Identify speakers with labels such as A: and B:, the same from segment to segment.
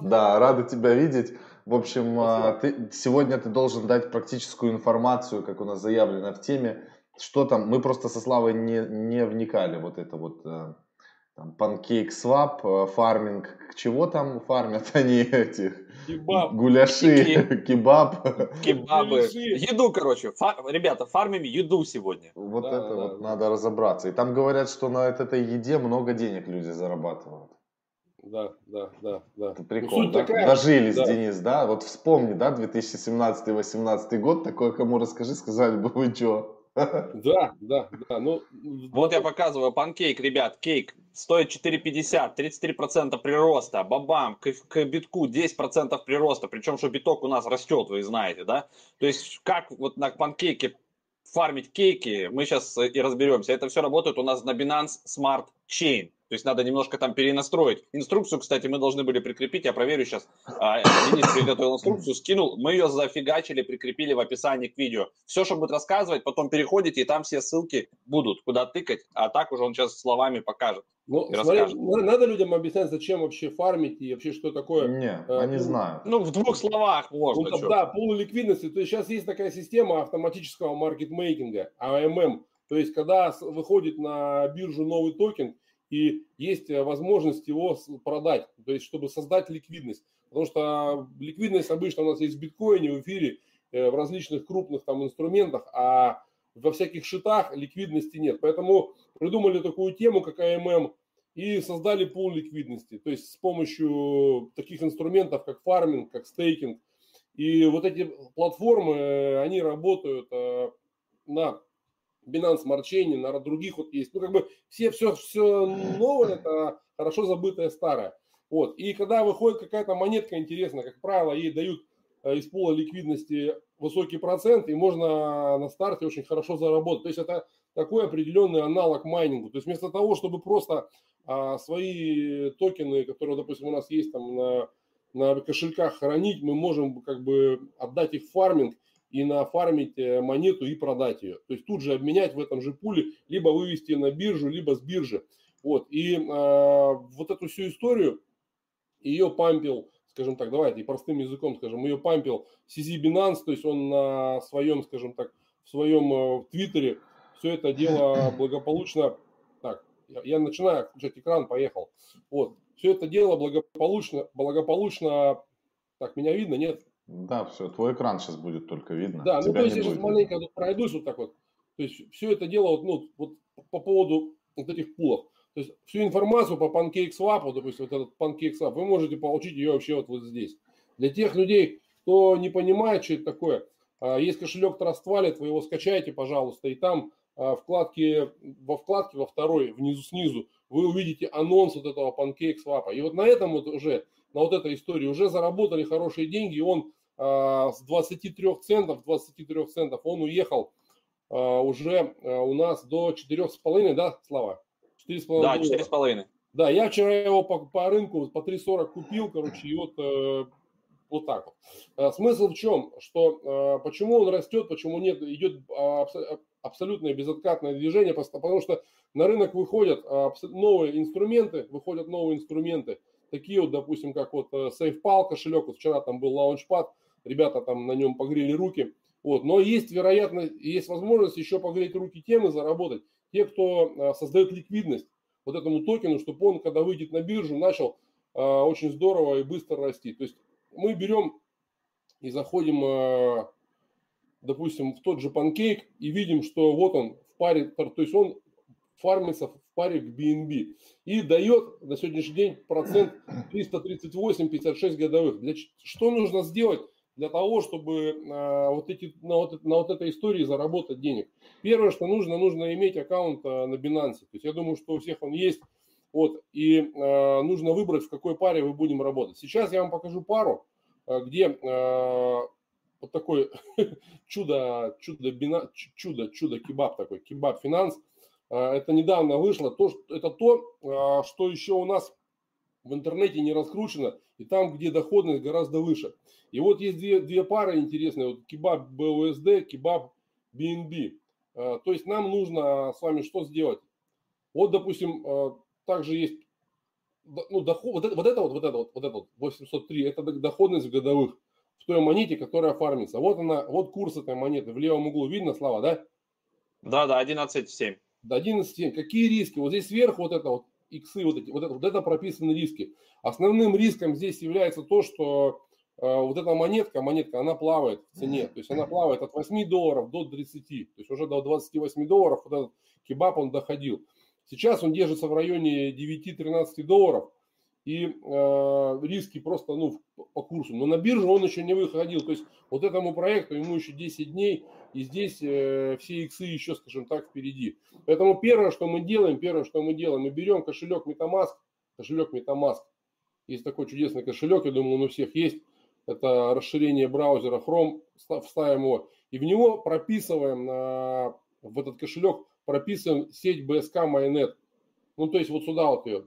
A: Да, рады тебя видеть. В общем, а, ты, сегодня ты должен дать практическую информацию, как у нас заявлено в теме. Что там, мы просто со Славой не, не вникали, вот это вот э, там, панкейк свап, э, фарминг, чего там фармят они этих? Кебаб. Гуляши, кебаб.
B: Кебабы. Еду, короче. Фар... Ребята, фармим еду сегодня.
A: Вот да, это да, вот да. надо разобраться. И там говорят, что на этой еде много денег люди зарабатывают
C: да, да, да, да.
A: Это прикольно. Ну, да? такая, Дожились, да. Денис, да? Вот вспомни, да, 2017-2018 год, такое кому расскажи, сказали бы, вы что?
C: Да, да, да. Ну,
B: вот я показываю панкейк, ребят, кейк стоит 4,50, 33% прироста, бабам, к, к битку 10% прироста, причем что биток у нас растет, вы знаете, да? То есть как вот на панкейке фармить кейки, мы сейчас и разберемся. Это все работает у нас на Binance Smart Chain. То есть надо немножко там перенастроить. Инструкцию, кстати, мы должны были прикрепить, я проверю сейчас. А, Денис приготовил инструкцию, скинул. Мы ее зафигачили, прикрепили в описании к видео. Все, что будет рассказывать, потом переходите, и там все ссылки будут, куда тыкать. А так уже он сейчас словами покажет.
C: Ну, смотри, надо людям объяснять, зачем вообще фармить и вообще что такое.
A: Не, э, они знают.
B: Ну, в двух словах можно.
C: Ну, да, пул ликвидности. То есть сейчас есть такая система автоматического маркетмейкинга, AMM. То есть когда выходит на биржу новый токен, и есть э, возможность его продать, то есть чтобы создать ликвидность. Потому что ликвидность обычно у нас есть в биткоине, в эфире, э, в различных крупных там инструментах, а во всяких шитах ликвидности нет. Поэтому придумали такую тему, как АММ, и создали пул ликвидности. То есть с помощью таких инструментов, как фарминг, как стейкинг. И вот эти платформы, э, они работают на Binance Smart Chain, на других вот есть. Ну, как бы все, все, все новое, это хорошо забытое старое. Вот. И когда выходит какая-то монетка интересная, как правило, ей дают э, из пола ликвидности высокий процент, и можно на старте очень хорошо заработать. То есть это такой определенный аналог майнингу. То есть вместо того, чтобы просто а, свои токены, которые, допустим, у нас есть там на, на кошельках хранить, мы можем как бы отдать их в фарминг и нафармить э, монету и продать ее. То есть тут же обменять в этом же пуле, либо вывести на биржу, либо с биржи. Вот. И э, вот эту всю историю, ее пампил, скажем так, давайте простым языком скажем, ее пампил CZ Binance, то есть он на своем, скажем так, в своем э, твиттере все это дело благополучно, так, я, я начинаю включать экран, поехал. Вот, все это дело благополучно, благополучно, так, меня видно, нет?
A: Да, все, твой экран сейчас будет только видно.
C: Да, ну то есть я сейчас маленько тут пройдусь вот так вот. То есть все это дело вот, ну, вот по поводу вот этих пулов. То есть всю информацию по PancakeSwap, допустим, вот этот PancakeSwap, вы можете получить ее вообще вот, вот здесь. Для тех людей, кто не понимает, что это такое, а, есть кошелек Trust Wallet, вы его скачайте, пожалуйста, и там а, вкладки, во вкладке, во второй, внизу снизу, вы увидите анонс вот этого PancakeSwap. И вот на этом вот уже, на вот этой истории уже заработали хорошие деньги, и он с 23 центов, 23 центов он уехал а, уже а, у нас до 4,5, да, Слава?
B: 4,5 да, 4,5.
C: Да, я вчера его по, по рынку по 3,40 купил, короче, и вот, э, вот так вот. Смысл в чем? Что почему он растет, почему нет, идет абсолютное безоткатное движение, потому что на рынок выходят новые инструменты, выходят новые инструменты, такие вот, допустим, как вот SafePal кошелек, вот вчера там был лаунчпад, ребята там на нем погрели руки. Вот. Но есть вероятность, есть возможность еще погреть руки тем и заработать. Те, кто а, создает ликвидность вот этому токену, чтобы он, когда выйдет на биржу, начал а, очень здорово и быстро расти. То есть мы берем и заходим, а, допустим, в тот же панкейк и видим, что вот он в паре, то есть он фармится в паре к BNB и дает на сегодняшний день процент 338-56 годовых. Для, что нужно сделать? Для того, чтобы э, вот эти, на, вот, на вот этой истории заработать денег. Первое, что нужно, нужно иметь аккаунт э, на Binance. То есть я думаю, что у всех он есть. Вот, и э, нужно выбрать, в какой паре вы будем работать. Сейчас я вам покажу пару, э, где э, вот такой чудо, чудо, бина, чудо, чудо кебаб такой, кебаб финанс. Э, это недавно вышло. То, это то, э, что еще у нас в интернете не раскручено, и там, где доходность гораздо выше. И вот есть две, две пары интересные, вот кебаб BUSD, кебаб BNB. А, то есть нам нужно с вами что сделать? Вот, допустим, а, также есть ну, доход, вот, это, вот это вот, вот это вот, вот это вот, 803, это доходность в годовых в той монете, которая фармится. Вот она, вот курс этой монеты. В левом углу видно, Слава, да?
B: Да, да, 11,7.
C: Да, 11,7. Какие риски? Вот здесь сверху вот это вот, иксы вот эти, вот это, вот это прописаны риски. Основным риском здесь является то, что э, вот эта монетка, монетка, она плавает в цене. То есть она плавает от 8 долларов до 30. То есть уже до 28 долларов вот этот кебаб он доходил. Сейчас он держится в районе 9-13 долларов и э, риски просто ну, по курсу. Но на биржу он еще не выходил. То есть вот этому проекту ему еще 10 дней, и здесь э, все иксы еще, скажем так, впереди. Поэтому первое, что мы делаем, первое, что мы делаем, мы берем кошелек MetaMask, кошелек MetaMask. Есть такой чудесный кошелек, я думаю, он у всех есть. Это расширение браузера Chrome, вставим его, и в него прописываем на, в этот кошелек, прописываем сеть BSK Mainnet. Ну, то есть вот сюда вот ее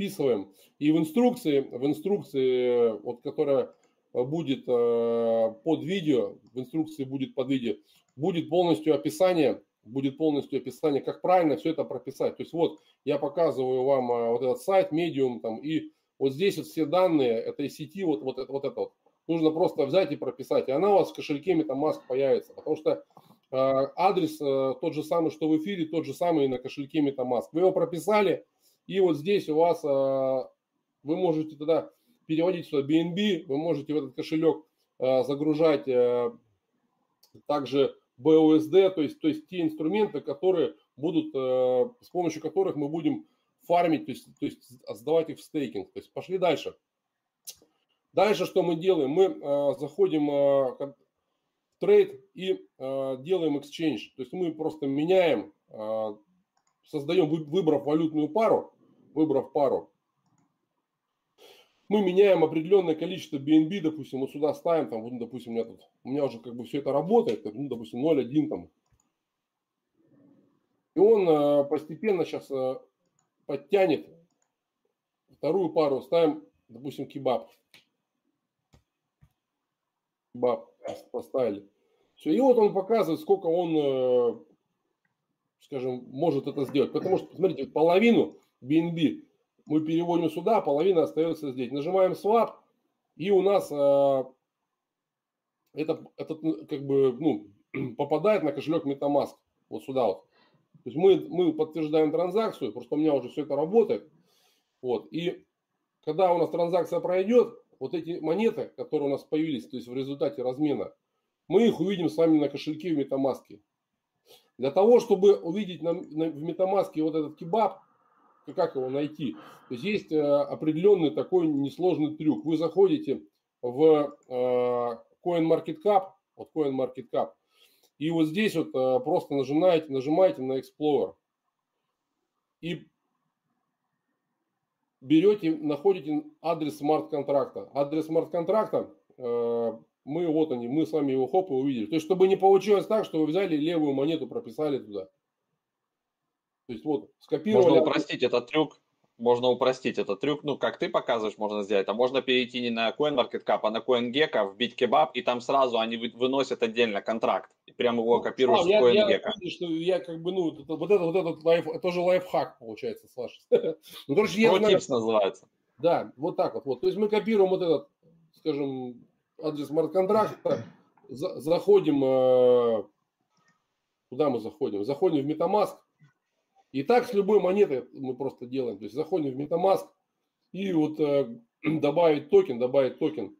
C: вписываем. И в инструкции, в инструкции, вот, которая будет э, под видео, в инструкции будет под видео, будет полностью описание, будет полностью описание, как правильно все это прописать. То есть вот я показываю вам э, вот этот сайт, медиум там, и вот здесь вот все данные этой сети, вот, вот, это, вот это вот, нужно просто взять и прописать. И она у вас в кошельке MetaMask появится, потому что э, адрес тот же самый, что в эфире, тот же самый на кошельке MetaMask. Вы его прописали, и вот здесь у вас, а, вы можете тогда переводить сюда BNB, вы можете в этот кошелек а, загружать а, также BUSD, то есть, то есть те инструменты, которые будут, с помощью которых мы будем фармить, то есть, то есть сдавать их в стейкинг. То есть пошли дальше. Дальше что мы делаем? Мы заходим в трейд и делаем exchange. То есть мы просто меняем, создаем, выбрав валютную пару, выбрав пару, мы меняем определенное количество BNB, допустим, вот сюда ставим, там, вот, допустим, у меня тут, у меня уже как бы все это работает, ну, допустим, 0,1 там. И он э, постепенно сейчас э, подтянет вторую пару, ставим, допустим, кебаб. Кебаб поставили. Все, и вот он показывает, сколько он, э, скажем, может это сделать. Потому что, смотрите, половину BNB мы переводим сюда, а половина остается здесь. Нажимаем swap, и у нас э, это, этот ну, как бы, ну, попадает на кошелек MetaMask. Вот сюда вот. То есть мы, мы подтверждаем транзакцию, просто у меня уже все это работает. Вот. И когда у нас транзакция пройдет, вот эти монеты, которые у нас появились, то есть в результате размена, мы их увидим с вами на кошельке в MetaMask. Для того, чтобы увидеть на, на, в MetaMask вот этот кебаб, как его найти? То есть есть э, определенный такой несложный трюк. Вы заходите в э, CoinMarketCap, вот CoinMarketCap, и вот здесь вот э, просто нажимаете, нажимаете на Explorer. И берете, находите адрес смарт-контракта. Адрес смарт-контракта, мы вот они, мы с вами его хоп и увидели. То есть, чтобы не получилось так, что вы взяли левую монету, прописали туда.
B: То есть вот скопировали. Можно упростить этот трюк. Можно упростить этот трюк. Ну, как ты показываешь, можно сделать. А можно перейти не на CoinMarketCap, а на CoinGecko, вбить кебаб, и там сразу они выносят отдельно контракт. И прямо его ну, копируешь
C: а, с CoinGecko. Я, что я как бы, ну, это, вот, это, вот этот лайф, тоже лайфхак получается, Саша.
B: ну, короче, я знаю, называется.
C: Да, вот так вот, вот. То есть мы копируем вот этот, скажем, адрес смарт-контракта, заходим, э, куда мы заходим? Заходим в MetaMask, и так с любой монетой мы просто делаем. То есть заходим в MetaMask и вот э, добавить токен, добавить токен.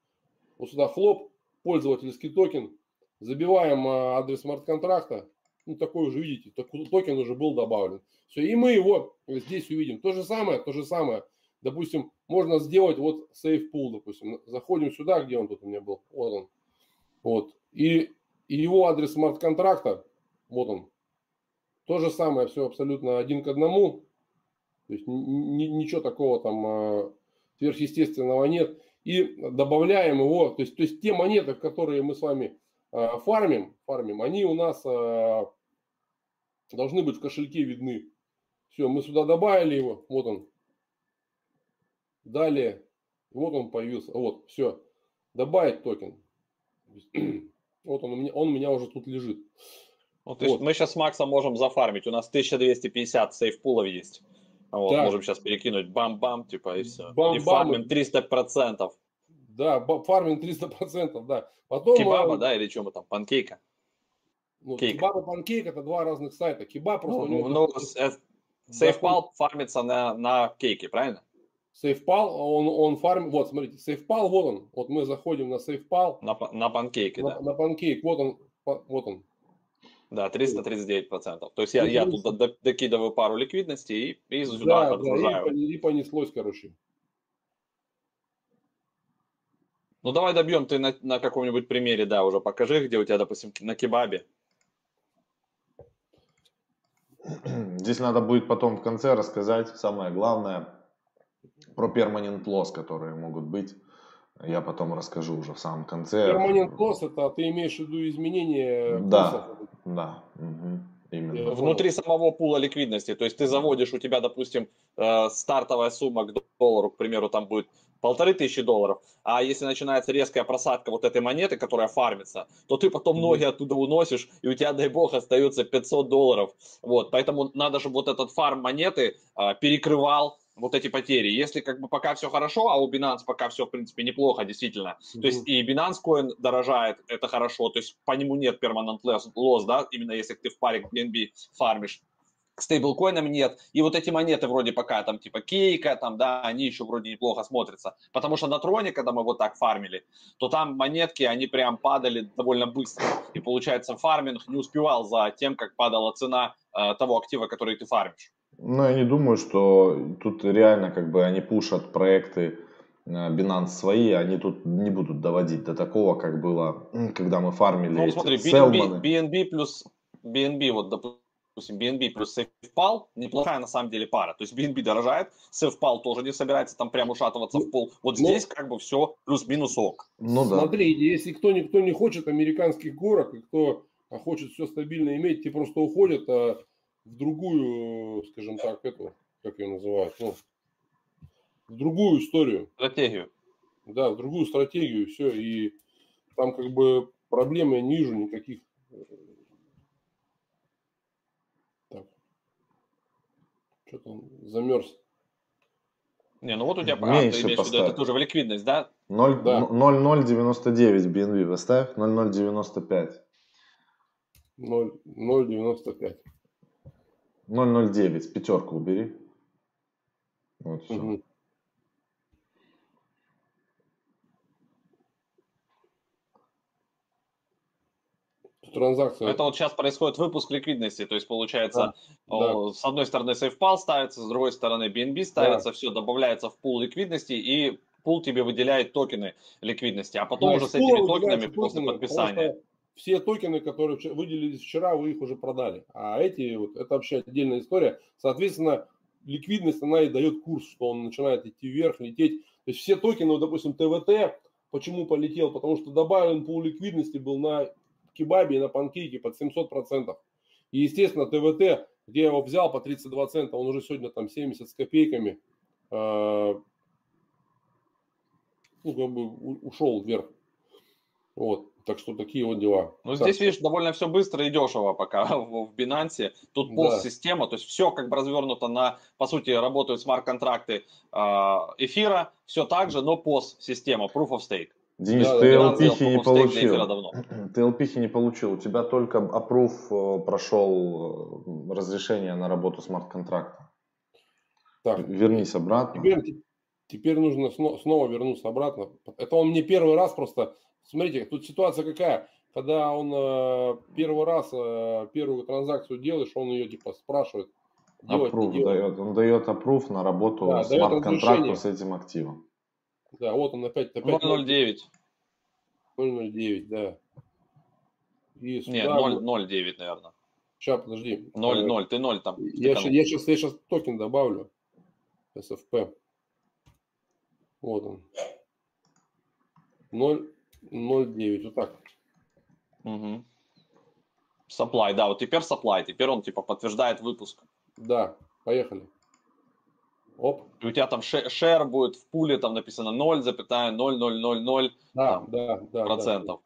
C: Вот сюда хлоп, пользовательский токен. Забиваем э, адрес смарт-контракта. Ну, такой уже, видите, токен уже был добавлен. Все, и мы его здесь увидим. То же самое, то же самое. Допустим, можно сделать вот SafePal, допустим. Заходим сюда, где он тут у меня был. Вот он. Вот. И, и его адрес смарт-контракта, вот он, то же самое, все абсолютно один к одному. То есть ничего такого там а, сверхъестественного нет. И добавляем его, то есть, то есть те монеты, которые мы с вами а, фармим, фармим, они у нас а, должны быть в кошельке видны. Все, мы сюда добавили его, вот он. Далее, вот он появился, вот, все, добавить токен. Вот он у меня, он у меня уже тут лежит.
B: Ну, то есть мы сейчас с Максом можем зафармить. У нас 1250 сейф-пулов есть. Вот,
C: Так.
B: можем сейчас перекинуть бам-бам, типа, и все.
C: Бам-бам.
B: И фармим 300%.
C: Да, фарминг 300%, да. Потом...
B: Кебаба,
C: э,
B: да, или что мы там, панкейка?
C: ну,
B: кейк.
C: Кебаб и панкейк это два разных сайта. Кебаб просто...
B: Ну, ну,
C: доход-
B: с- э, SafePal фармится на, на кейке, правильно?
C: SafePal, он, он фарм... Вот, смотрите, SafePal, вот он. Вот мы заходим на SafePal,
B: На, на панкейке,
C: на,
B: да.
C: на панкейк, вот он, вот он.
B: Да, 339%. То есть я, я тут до- до- докидываю пару ликвидности и, и сюда
C: Да, да, и,
B: отгружаю.
C: пон- и понеслось, короче.
B: Ну давай добьем, ты на, на каком-нибудь примере, да, уже покажи, где у тебя, допустим, на кебабе.
A: Здесь надо будет потом в конце рассказать самое главное про permanent loss, которые могут быть. Я потом расскажу уже в самом конце.
C: Перманент лосс, это ты имеешь в виду изменение
A: Да.
C: курсов?
A: Да, мгм, именно.
B: Внутри самого пула ликвидности. То есть ты заводишь, у тебя, допустим, э, стартовая сумма к доллару, к примеру, там будет полторы тысячи долларов, а если начинается резкая просадка вот этой монеты, которая фармится, то ты потом ноги оттуда уносишь, и у тебя, дай бог, остается 500 долларов. Вот, поэтому надо, чтобы вот этот фарм монеты а, перекрывал вот эти потери. Если как бы пока все хорошо, а у Binance пока все, в принципе, неплохо, действительно, то есть и Binance Coin дорожает, это хорошо, то есть по нему нет permanent loss, да, именно если ты в паре BNB фармишь. К стейблкоинам нет. И вот эти монеты вроде пока там типа кейка, там, да, они еще вроде неплохо смотрятся. Потому что на троне, когда мы вот так фармили, то там монетки, они прям падали довольно быстро. И получается фарминг не успевал за тем, как падала цена э, того актива, который ты фармишь.
A: Ну, я не думаю, что тут реально как бы они пушат проекты э, Binance свои, они тут не будут доводить до такого, как было, когда мы фармили
B: Ну,
A: эти
B: смотри. BNB, BNB плюс BNB, вот, допустим, BNB плюс SafePal, неплохая на самом деле пара. То есть BNB дорожает, SafePal тоже не собирается там прям ушатываться в пол. Вот
C: Ну,
B: здесь как бы все плюс-минус ок.
A: Ну да.
C: Смотри, если кто никто не хочет американских горок, и кто а, хочет все стабильно иметь, те просто уходят а, в другую, скажем так, эту, как ее называют, ну, в другую историю,
B: Стратегию.
C: да, в другую стратегию, все, и там как бы проблем я не вижу никаких. Так. Что-то он замерз.
B: Не, ну вот у тебя, а,
A: Меньше
B: ты имеешь в виду, это
A: поставь.
B: тоже в ликвидность, да?
A: 0,
C: Да.
A: 0,099 BNB поставь, 0,095.
C: 0, 0,95.
A: 0,09, пятерку убери. Вот все.
C: Транзакция.
B: Это вот сейчас происходит выпуск ликвидности, то есть получается,
C: Да,
B: о, с одной стороны SafePal ставится, с другой стороны BNB ставится, все добавляется в пул ликвидности, и пул тебе выделяет токены ликвидности, а потом
C: Да,
B: уже с этими токенами после
C: токены,
B: подписания.
C: Все токены, которые выделились вчера, вы их уже продали. А эти, вот, это вообще отдельная история. Соответственно, ликвидность, она и дает курс, что он начинает идти вверх, лететь. То есть все токены, вот, допустим, ТВТ, почему полетел? Потому что добавлен пул ликвидности был на кебабе и на панкейке под 700%. И, естественно, ТВТ, где я его взял по 32 цента, он уже сегодня там 70 с копейками, э, ну, как бы ушел вверх. Вот, так что такие вот дела.
B: Ну,
C: Так,
B: здесь, видишь, довольно все быстро и дешево пока в, Binance. Тут
C: Да.
B: пост-система, то есть все как бы развернуто на, по сути, работают смарт-контракты а, эфира, все так же, но пост-система, proof of stake.
A: Денис,
C: Да,
A: ты
C: да,
A: LP не получил.
B: давно.
A: Ты LP не получил. У тебя только approve э, прошел э, разрешение на работу смарт-контракта.
C: так,
A: Вернись обратно.
C: теперь, теперь нужно сно- снова вернуться обратно. Это он мне первый раз просто... Смотрите, тут ситуация какая. Когда он э, первый раз э, первую транзакцию делаешь, он ее типа спрашивает. Делать,
A: Approve дает. Он дает approve на работу
C: Да,
A: смарт-контракту с этим активом.
C: Да, вот он опять, опять
B: 009.
C: 009, да. И
B: Нет,
C: сюда
B: 0,
C: вот-
B: 0,9, наверное.
C: Ща, подожди.
B: 0,
C: Э,
B: 0, ты 0 там.
C: Я, ща- я, сейчас, я сейчас токен добавлю. SFP. Вот он. 0,09. Вот так.
B: Мгм. Supply, да, вот теперь supply, теперь он типа подтверждает выпуск.
C: Да, поехали. Оп.
B: И у тебя там ше- share будет в пуле, там написано 0,0000
C: Да,
B: Там,
C: да, да.
B: процентов.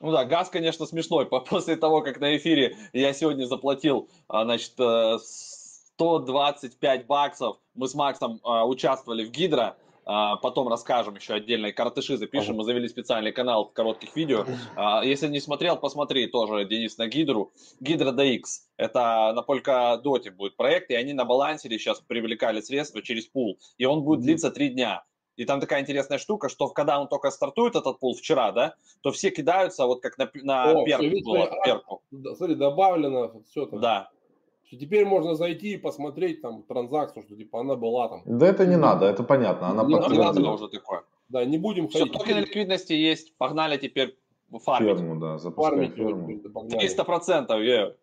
B: Ну да, газ, конечно, смешной. После того, как на эфире я сегодня заплатил, а, значит, 125 э, баксов, мы с Максом а, участвовали в Гидро, потом расскажем еще отдельные картыши запишем. Мы завели специальный канал коротких видео. Если не смотрел, посмотри тоже, Денис, на Гидру. Гидро DX. Это на Polkadot будет проект, и они на балансере сейчас привлекали средства через пул. И он будет длиться три дня. И там такая интересная штука, что когда он только стартует, этот пул вчера, да, то все кидаются вот как на, на О, перку. Было,
C: а, перку. Смотри, добавлено все
B: там. Да.
C: Что теперь можно зайти и посмотреть там транзакцию, что типа она была там.
A: Да это не надо, это понятно. Она
B: не, не надо уже такое.
C: Да, не будем
B: Все, ходить. токены ликвидности есть, погнали теперь фармить.
A: Ферму, да, запускать
B: ферму. 300%, yeah.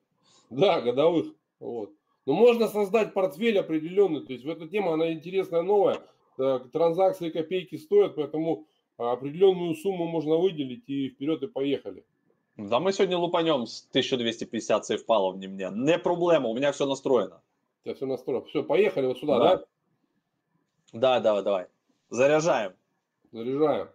C: Да, годовых. Вот. Но можно создать портфель определенный, то есть в эту тему она интересная, новая транзакции копейки стоят, поэтому определенную сумму можно выделить и вперед и поехали.
B: Да мы сегодня лупанем с 1250 сейфпалов не мне. Не проблема, у меня все настроено.
C: У все настроено. Все, поехали вот сюда, да?
B: Да, да, давай. Заряжаем.
C: Заряжаем.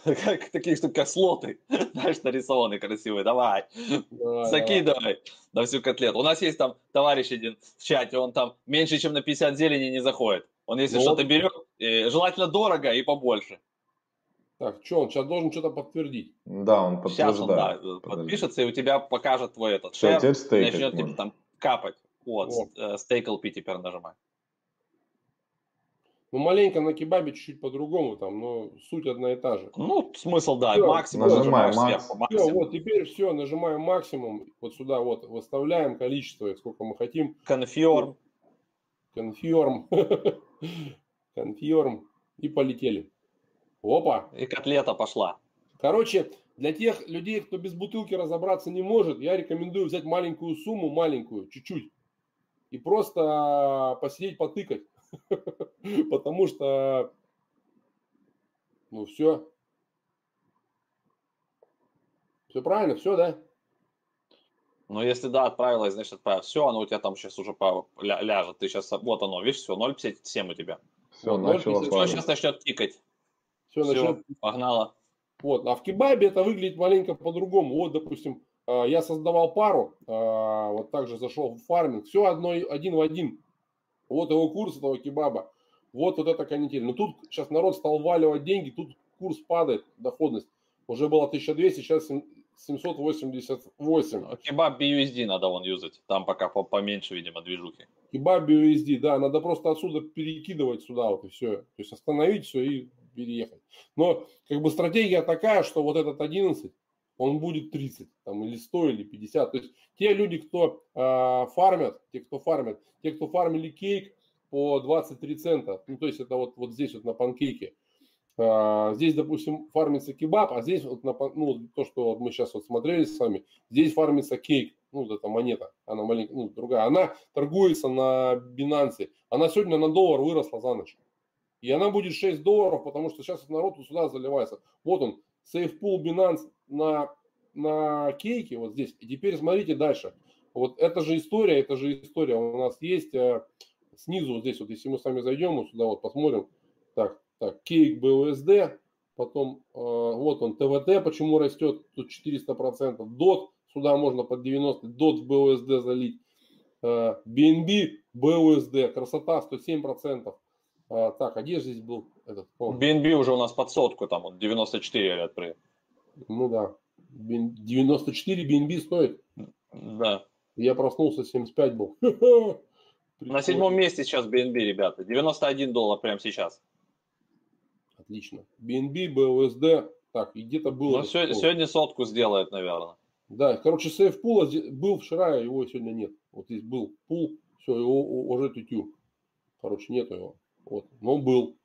B: Как такие штуки, как слоты, знаешь, нарисованные красивые. Давай, давай закидывай давай. на всю котлету. У нас есть там товарищ один в чате, он там меньше, чем на 50 зелени не заходит. Он если ну, что-то берет, желательно дорого и побольше.
C: Так, что он сейчас должен что-то подтвердить?
A: Да, он подтверждает. Сейчас он да,
B: подпишется, и у тебя покажет твой этот шеф, начнет тебе там капать. Вот, вот. Э, стейк LP теперь нажимай.
C: Ну, маленько на кебабе чуть-чуть по-другому там, но суть одна и та же.
B: Ну, смысл, да, все, максимум
A: нажимаем максимум.
C: максимум. Все, вот теперь все, нажимаем максимум, вот сюда вот выставляем количество, сколько мы хотим.
B: Конферм.
C: Конферм. Конферм. И полетели. Опа.
B: И котлета пошла.
C: Короче, для тех людей, кто без бутылки разобраться не может, я рекомендую взять маленькую сумму, маленькую, чуть-чуть, и просто посидеть, потыкать. Потому что, ну все. Все правильно, все, да?
B: Ну, если да, отправилась, значит отправилась. Все, оно у тебя там сейчас уже ля ляжет. Ты сейчас, вот оно, видишь, все, 0,57 у тебя.
A: Все, начало
B: Все, сейчас начнет тикать. Все, все начнет... погнало.
C: Вот, а в кебабе это выглядит маленько по-другому. Вот, допустим, а, я создавал пару, а, вот также зашел в фарминг, все одно, один в один. Вот его курс этого кебаба, вот вот эта канитель. Но тут сейчас народ стал валивать деньги, тут курс падает, доходность. Уже было 1200, сейчас 788.
B: А кебаб BUSD надо вон юзать, там пока поменьше, видимо, движухи.
C: Кебаб BUSD, да, надо просто отсюда перекидывать сюда вот и все. То есть остановить все и переехать. Но как бы стратегия такая, что вот этот 11, он будет 30, там, или 100, или 50. То есть те люди, кто э, фармят, те, кто фармят, те, кто фармили кейк по 23 цента, ну, то есть это вот, вот здесь вот на панкейке, э, здесь, допустим, фармится кебаб, а здесь вот на, ну, то, что вот мы сейчас вот смотрели с вами, здесь фармится кейк, ну, вот эта монета, она маленькая, ну, другая, она торгуется на Binance, она сегодня на доллар выросла за ночь. И она будет 6 долларов, потому что сейчас народ сюда заливается. Вот он, SafePool Binance на, на кейке вот здесь. И теперь смотрите дальше. Вот это же история, это же история. У нас есть э, снизу вот здесь, вот если мы с вами зайдем, вот сюда вот посмотрим. Так, так, кейк BUSD, потом э, вот он ТВТ, почему растет, тут 400%. DOT, сюда можно под 90, DOT в BUSD залить. Э, BNB, BUSD, красота, 107%. А, так, а где здесь был этот?
B: О. BNB уже у нас под сотку, там он 94 говорят при.
C: Ну да. 94 BNB стоит?
B: Да.
C: Я проснулся, 75 был.
B: На седьмом месте сейчас BNB, ребята. 91 доллар прямо сейчас.
C: Отлично. BNB, BUSD. Так, и где-то было...
B: Ну, сегодня, сегодня сотку сделает, наверное.
C: Да, короче, сейф пула был вчера, его сегодня нет. Вот здесь был пул, все, его уже тютю. Короче, нету его. Вот. Но был.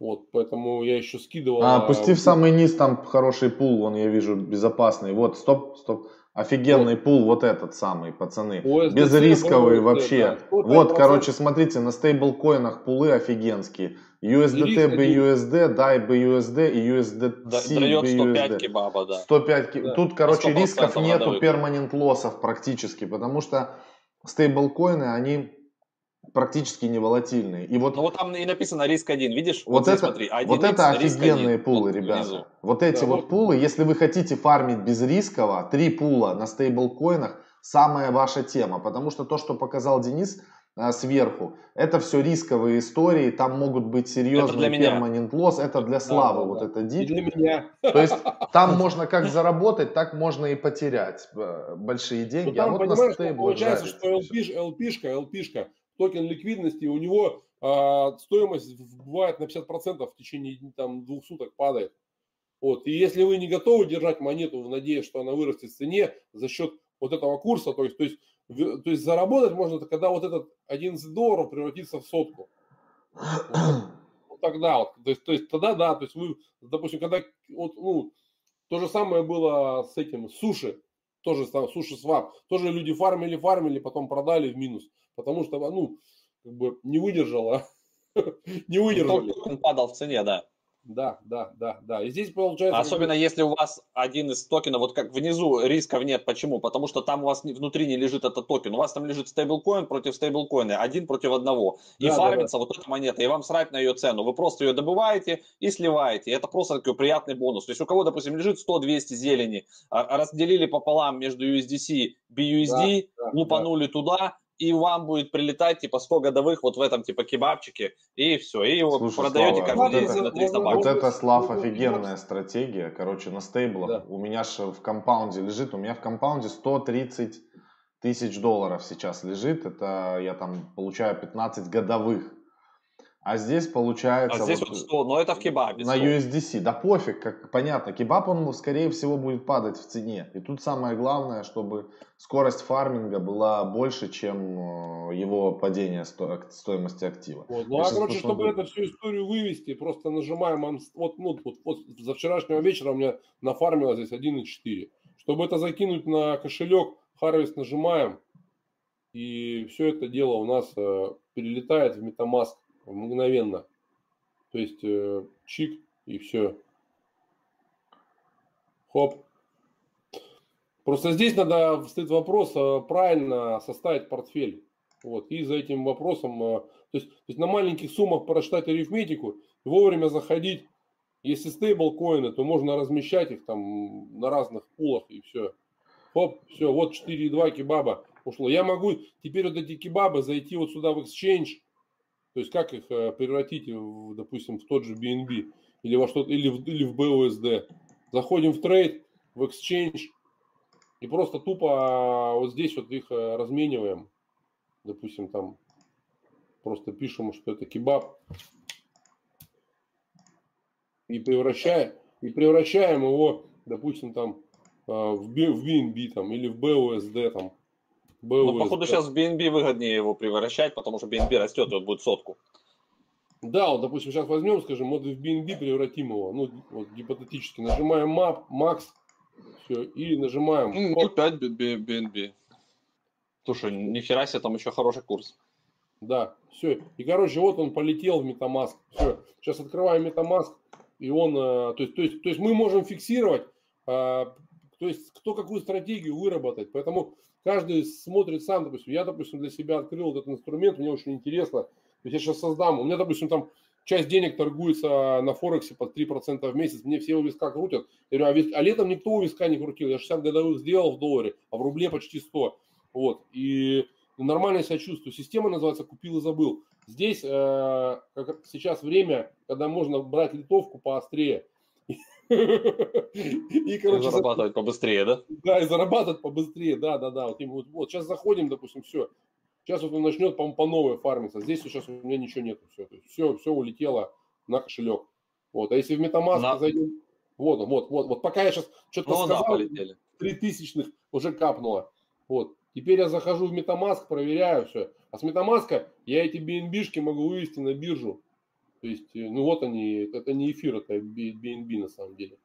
C: Вот, поэтому я еще скидывал.
A: А, опусти в самый низ, там хороший пул, вон я вижу, безопасный. Вот, стоп, стоп. Офигенный вот. пул, вот этот самый, пацаны. OSDC, Безрисковый вообще. Да. Вот, короче, смотрите, на стейблкоинах пулы офигенские. USDT, BUSD, DAI, BUSD и USDC,
B: Дает 105 кебаба, да.
A: 105 кебаба. Да. Тут, короче, рисков нету, перманент лоссов практически, потому что стейблкоины, они практически не волатильные. И вот,
B: ну вот там и написано риск один, видишь?
A: Вот, вот это, смотри, вот это офигенные пулы, вот ребята. Внизу. Вот эти да, вот, вот пулы, если вы хотите фармить безрисково, три пула на стейблкоинах, самая ваша тема. Потому что то, что показал Денис, а, сверху. Это все рисковые истории, там могут быть серьезные permanent loss, это для славы, да, вот да. это дичь.
C: для меня.
A: То есть там можно как заработать, так можно и потерять э, большие деньги. Ну,
C: там, а вот на получается, что LP-шка, LP-шка, токен ликвидности, у него а, стоимость бывает на 50% в течение там, двух суток падает. Вот. И если вы не готовы держать монету в надежде, что она вырастет в цене за счет вот этого курса, то есть, то есть то есть заработать можно, когда вот этот 11 долларов превратится в сотку. Вот, тогда вот. То есть, то есть тогда да, то есть вы, допустим, когда вот, ну, то же самое было с этим, суши, тоже там SushiSwap, тоже люди фармили, фармили, потом продали в минус, потому что, ну, как бы не выдержало, не выдержали.
B: Он падал в цене, да.
C: Да, да, да, да. И здесь получается...
B: Особенно если у вас один из токенов, вот как внизу рисков нет. Почему? Потому что там у вас внутри не лежит этот токен. У вас там лежит стейблкоин против стейблкоина, один против одного. И да, фармится да, да. вот эта монета, и вам срать на ее цену. Вы просто ее добываете и сливаете. Это просто такой приятный бонус. То есть у кого, допустим, лежит 100-200 зелени, а, разделили пополам между USDC, BUSD, да, да, лупанули да. туда, и вам будет прилетать типа 100 годовых вот в этом типа кебабчике, и все, и его Слушай, продаете Слава, как вот это, на 300
A: баксов. Вот это, Слав, офигенная стратегия, короче, на стейблах. Да. У меня же в компаунде лежит, у меня в компаунде 130 тысяч долларов сейчас лежит, это я там получаю 15 годовых. А здесь получается...
B: А здесь вот, вот 100, но это в кебабе.
A: 100. На USDC. Да пофиг, как понятно. Кебаб, он, скорее всего, будет падать в цене. И тут самое главное, чтобы скорость фарминга была больше, чем э, его падение сто... стоимости актива.
C: Вот. Ну, а, короче, чтобы эту всю историю вывести, просто нажимаем... Вот, ну, вот, вот за вчерашнего вечера у меня нафармилось здесь 1,4. Чтобы это закинуть на кошелек, Harvest нажимаем, и все это дело у нас э, перелетает в MetaMask мгновенно. То есть э, чик и все. Хоп. Просто здесь надо стоит вопрос э, правильно составить портфель. Вот, и за этим вопросом, э, то, есть, то есть на маленьких суммах прочитать арифметику, вовремя заходить. Если стейблкоины, то можно размещать их там на разных пулах и все. Хоп, все, вот 4,2 кебаба ушло. Я могу теперь вот эти кебабы зайти вот сюда в Exchange, то есть как их э, превратить, в, допустим, в тот же BNB или во что-то, или в, или в BUSD. Заходим в trade, в exchange и просто тупо а, вот здесь вот их э, размениваем. Допустим, там просто пишем, что это кебаб. И превращаем, и превращаем его, допустим, там э, в BNB там, или в BUSD там.
B: Был ну, походу, сейчас в BNB выгоднее его превращать, потому что BNB растет, и вот будет сотку.
C: Да, вот, допустим, сейчас возьмем, скажем, вот в BNB превратим его, ну, вот, гипотетически, нажимаем Map, Max, все, и нажимаем...
B: Ну, 5 BNB. Слушай, нихера себе, там еще хороший курс.
C: Да, все. И, короче, вот он полетел в MetaMask. Все. Сейчас открываем MetaMask, и он, э, то есть, то есть, то есть мы можем фиксировать, э, то есть кто какую стратегию выработать. Поэтому каждый смотрит сам, допустим, я, допустим, для себя открыл этот инструмент, мне очень интересно, то есть я сейчас создам, у меня, допустим, там часть денег торгуется на Форексе под 3% в месяц, мне все у виска крутят, я говорю, а, вис... а летом никто у виска не крутил, я 60 годовых сделал в долларе, а в рубле почти 100, вот, и нормально себя чувствую, система называется «Купил и забыл», здесь э, как сейчас время, когда можно брать литовку поострее,
B: И, короче, зарабатывать побыстрее, да?
C: Да, и зарабатывать побыстрее, да, да, да. Вот, вот, вот сейчас заходим, допустим, все. Сейчас вот он начнет по, по новой фармиться. Здесь сейчас у меня ничего нет. Все, все, все улетело на кошелек. Вот. А если в MetaMask на... зайдем, вот, вот, вот, вот пока я сейчас что-то ну, сказал, да, полетели. 3000 уже капнуло. Вот. Теперь я захожу в MetaMask, проверяю все. А с MetaMask я эти BNB-шки могу вывести на биржу то есть, э, ну вот они, это не эфир, это BNB на самом деле.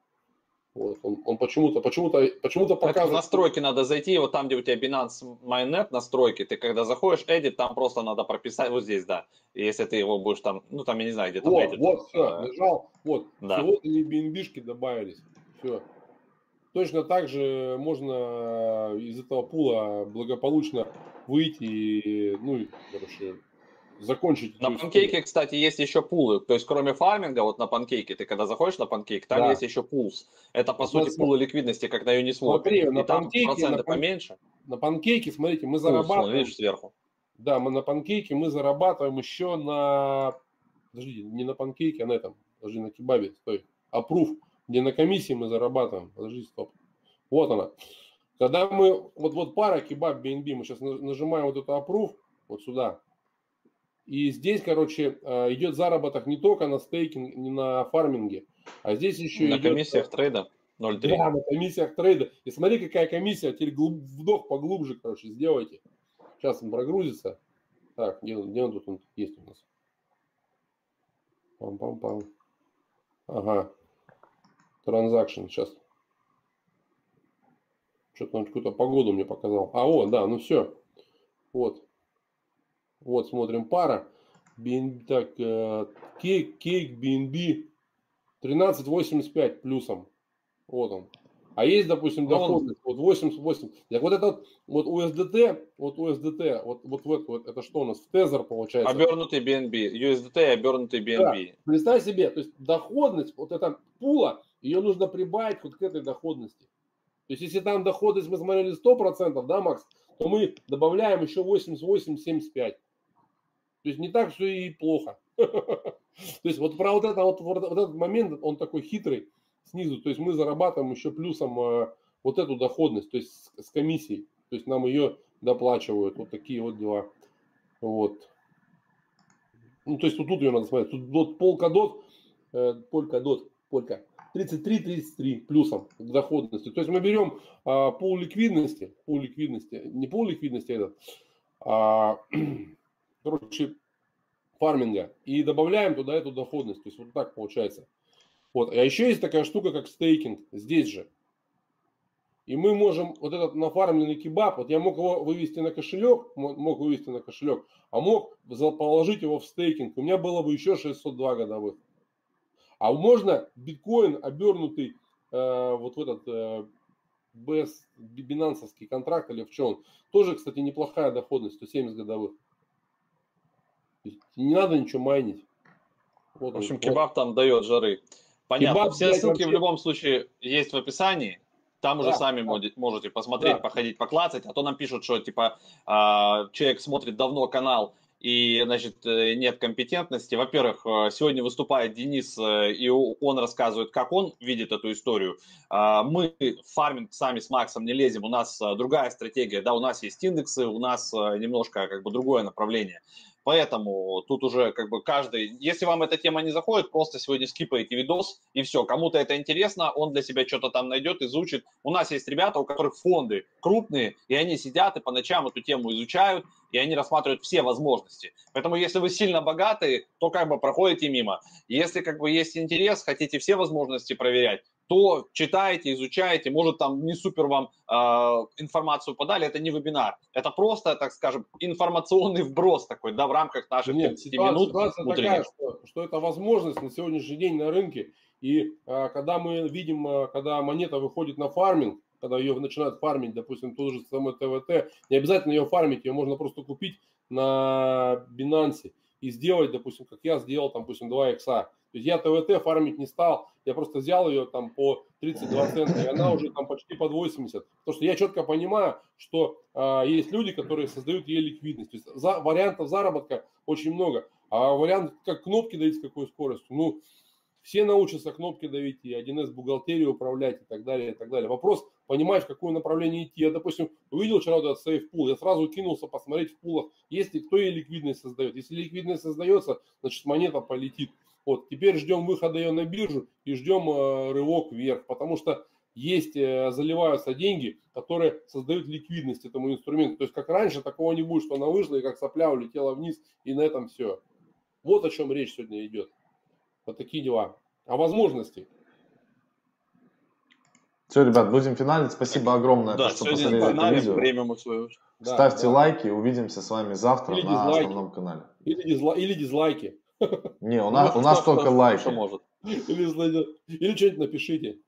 C: Вот, он, он почему-то, почему-то, почему-то показывает...
B: в настройки надо зайти, вот там, где у тебя Binance Mainnet настройки, ты когда заходишь, edit, там просто надо прописать, вот здесь, да. И если ты его будешь там, ну там, я не знаю, где там
C: вот, edit. Вот, все, а... нажал, вот, да. все, вот и BNB-шки добавились, все. Точно так же можно из этого пула благополучно выйти, ну, короче, закончить.
B: На панкейке, кстати, есть еще пулы. То есть, кроме фарминга, вот на панкейке, ты когда заходишь на панкейк, там да. есть еще pools. Это, по сути, пулы ликвидности, как на Uniswap.
C: Смотри,
B: и
C: на
B: там
C: панкейке,
B: проценты
C: на пан...
B: поменьше.
C: На панкейке, смотрите, мы зарабатываем... Pools,
B: видишь, сверху.
C: Да, мы на панкейке мы зарабатываем еще на... Подождите, не на панкейке, а на этом. Подожди, на кебабе, стой. Аппрув, где на комиссии мы зарабатываем. Подожди, стоп. Вот она. Когда мы, вот, вот пара кебаб BNB, мы сейчас нажимаем вот эту approve, вот сюда. И здесь, короче, э, идет заработок не только на стейкинге, не на фарминге, а здесь еще
B: на
C: идет...
B: комиссиях трейда 0,3.
C: Да, на комиссиях трейда. И смотри, какая комиссия. Теперь глуб... вдох поглубже, короче, сделайте. Сейчас он прогрузится. Так, где, где он тут он есть у нас? Пам-пам-пам. Ага. Транзакшн. Сейчас что-то он какую-то погоду мне показал. А, вот, да, ну все. Вот. Вот, смотрим пара. BNB, так, э, кейк, кейк, BNB 13.85 плюсом. Вот он. А есть, допустим, ну, доходность, вот 88. Так вот это вот USDT, вот USDT, вот, вот, вот, вот это что у нас? Тезер получается.
B: Обернутый BNB. USDT и обернутый BNB. Да.
C: Представь себе, то есть доходность, вот эта пула, ее нужно прибавить вот к этой доходности. То есть, если там доходность мы смотрели 100%, да, Макс, то мы добавляем еще 88-75. То есть, не так все и плохо. То есть, вот про вот, это, вот, вот этот момент, он такой хитрый снизу. То есть, мы зарабатываем еще плюсом э, вот эту доходность, то есть, с, с комиссией. То есть, нам ее доплачивают. Вот такие вот дела. Вот. Ну, то есть, вот тут ее надо смотреть. Тут дот, полка дот, э, полька дот, полька. 33-33 плюсом к доходности. То есть мы берем а, пол ликвидности, пол ликвидности, не пол ликвидности, это, а, короче, фарминга и добавляем туда эту доходность. То есть вот так получается. Вот. А еще есть такая штука, как стейкинг здесь же. И мы можем вот этот нафармленный кебаб, вот я мог его вывести на кошелек, мог вывести на кошелек, а мог положить его в стейкинг. У меня было бы еще 602 годовых. А можно биткоин, обернутый э, вот в этот э, бинансовский контракт или в чем, тоже, кстати, неплохая доходность, 170 годовых. Не надо ничего майнить.
B: Вот в общем, он, кебаб вот. там дает жары. Понятно. Кебаб, Все ссылки вообще... в любом случае есть в описании. Там да, уже сами да. можете посмотреть, да. походить, поклацать. А то нам пишут, что типа а, человек смотрит давно канал, и, значит, э, нет компетентности. Во-первых, э, сегодня выступает Денис, э, и он рассказывает, как он видит эту историю. А, мы в фарминг сами с Максом не лезем, у нас другая стратегия, да, у нас есть индексы, у нас немножко как бы другое направление. Поэтому тут уже как бы каждый, если вам эта тема не заходит, просто сегодня скипаете видос и все. Кому-то это интересно, он для себя что-то там найдет, изучит. У нас есть ребята, у которых фонды крупные, и они сидят и по ночам эту тему изучают, и они рассматривают все возможности. Поэтому если вы сильно богаты, то как бы проходите мимо. Если как бы есть интерес, хотите все возможности проверять, то читайте, изучайте, может там не супер вам э, информацию подали, это не вебинар, это просто, так скажем, информационный вброс такой, да, в рамках наших
C: Нет, 30 ситуация, минут. Ситуация такая, что, что это возможность на сегодняшний день на рынке, и э, когда мы видим, э, когда монета выходит на фарминг, когда ее начинают фармить, допустим, тот же самый ТВТ, не обязательно ее фармить, ее можно просто купить на Binance и сделать, допустим, как я сделал, там, допустим, 2 икса. То есть я ТВТ фармить не стал, я просто взял ее там по 32 цента, и она уже там почти под 80. Потому что я четко понимаю, что а, есть люди, которые создают ей ликвидность. То есть за, вариантов заработка очень много. А вариант, как кнопки давить с какой скоростью, ну, все научатся кнопки давить и 1С бухгалтерию управлять и так далее, и так далее. Вопрос, понимать, в какое направление идти. Я, допустим, увидел вчера вот этот сейф пул, я сразу кинулся посмотреть в пулах, есть ли кто ей ликвидность создает. Если ликвидность создается, значит монета полетит. Вот, теперь ждем выхода ее на биржу и ждем э, рывок вверх, потому что есть, э, заливаются деньги, которые создают ликвидность этому инструменту. То есть, как раньше, такого не будет, что она вышла и как сопля улетела вниз, и на этом все. Вот о чем речь сегодня идет. Вот такие дела. А возможности.
A: Все, ребят, будем финалить. Спасибо огромное,
B: да,
A: что
B: посмотрели это видео. Время мы свое.
A: Да, Ставьте да. лайки, увидимся с вами завтра или на дизлайки. основном канале.
C: Или, дизла... или дизлайки.
A: Не, у нас, у нас только лайки.
B: Может.
C: Или, или что-нибудь напишите.